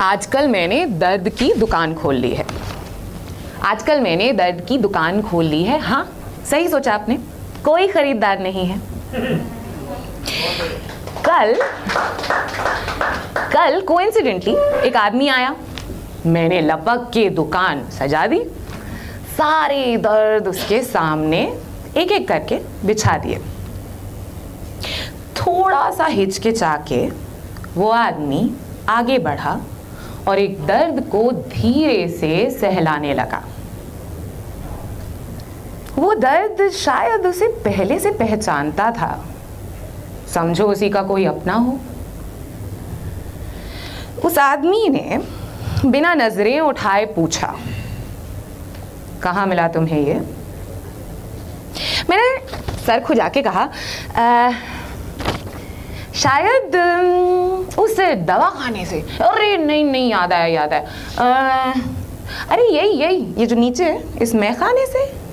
आजकल मैंने दर्द की दुकान खोल ली है। आजकल मैंने दर्द की दुकान खोल ली है। हाँ सही सोचा आपने। कोई खरीदार नहीं है। कल कल कोइंसिडेंटली एक आदमी आया। मैंने लपक के दुकान सजा दी। सारे दर्द उसके सामने एक एक करके बिछा दिए। थोड़ा सा हिचकिचा के वो आदमी आगे बढ़ा। और एक दर्द को धीरे से सहलाने लगा। वो दर्द शायद उसे पहले से पहचानता था। समझो उसी का कोई अपना हो। उस आदमी ने बिना नज़रें उठाए पूछा कहाँ मिला तुम्हें ये? मैंने सर खुजा के कहा आ, शायद उस दवा खाने से। अरे, नहीं नहीं, याद आया याद आया। अरे, यही यही, ये जो नीचे है, इस मैखाने से।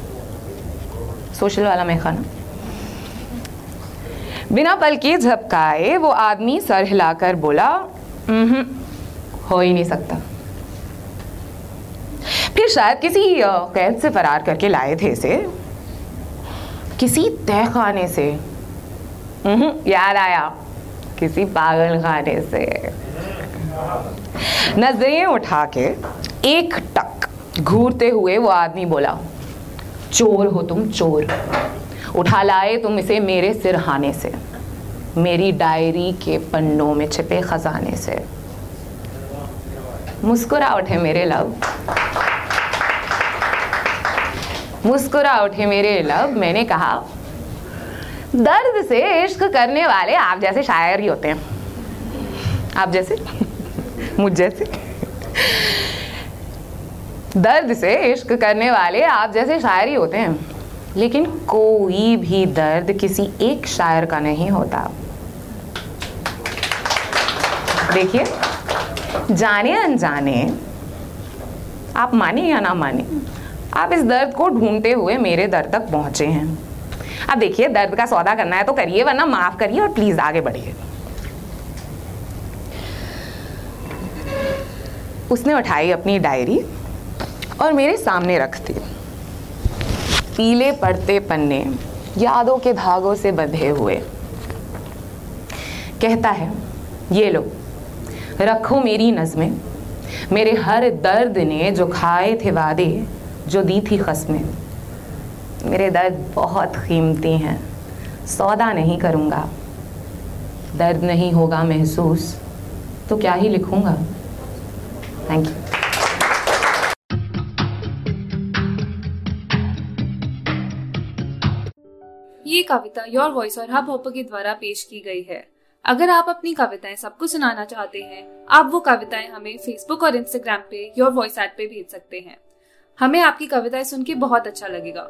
सोशल वाला मैखाना। बिना पल के झपकाए, वो आदमी सर हिलाकर बोला हो ही नहीं सकता। फिर शायद किसी कैद से फरार करके लाए थे इसे। किसी तय खाने से। याद आया। किसी पागल खाने से। नज़रें उठा के एक टक घूरते हुए वो आदमी बोला, चोर हो तुम, चोर। उठा लाए तुम इसे मेरे सिरहाने से, मेरी डायरी के पन्नों में छिपे खजाने से। मुस्कुरा उठे मेरे लव। मुस्कुरा उठे मेरे लव, मैंने कहा दर्द से इश्क करने वाले आप जैसे शायर ही होते हैं। आप जैसे? मुझ जैसे? दर्द से इश्क करने वाले आप जैसे शायर ही होते हैं। लेकिन कोई भी दर्द किसी एक शायर का नहीं होता। देखिए, जाने अनजाने, आप माने या ना माने, आप इस दर्द को ढूंढते हुए मेरे दर्द तक पहुँचे हैं। अब देखिए, दर्द का सौदा करना है तो करिए, वरना माफ़ करिए और प्लीज़ आगे बढ़िए। उसने उठाई अपनी डायरी और मेरे सामने रख दी। पीले पड़ते पन्ने यादों के धागों से बंधे हुए। कहता है, ये लो, रखो मेरी नज़में। मेरे हर दर्द ने जो खाए थे वादे, जो दी थी खसमें। मेरे दर्द बहुत कीमती हैं। सौदा नहीं करूँगा। दर्द नहीं होगा महसूस तो क्या ही लिखूँगा? थैंक यू ये कविता योर वॉइस और हब हॉपर के द्वारा पेश की गई है। अगर आप अपनी कविताएँ सबको सुनाना चाहते हैं, आप वो कविताएँ हमें फेसबुक और इंस्टाग्राम पे योर वॉइस ऐप पे भेज सकते हैं। हमें आपकी कविताएँ सुन के बहुत अच्छा लगेगा।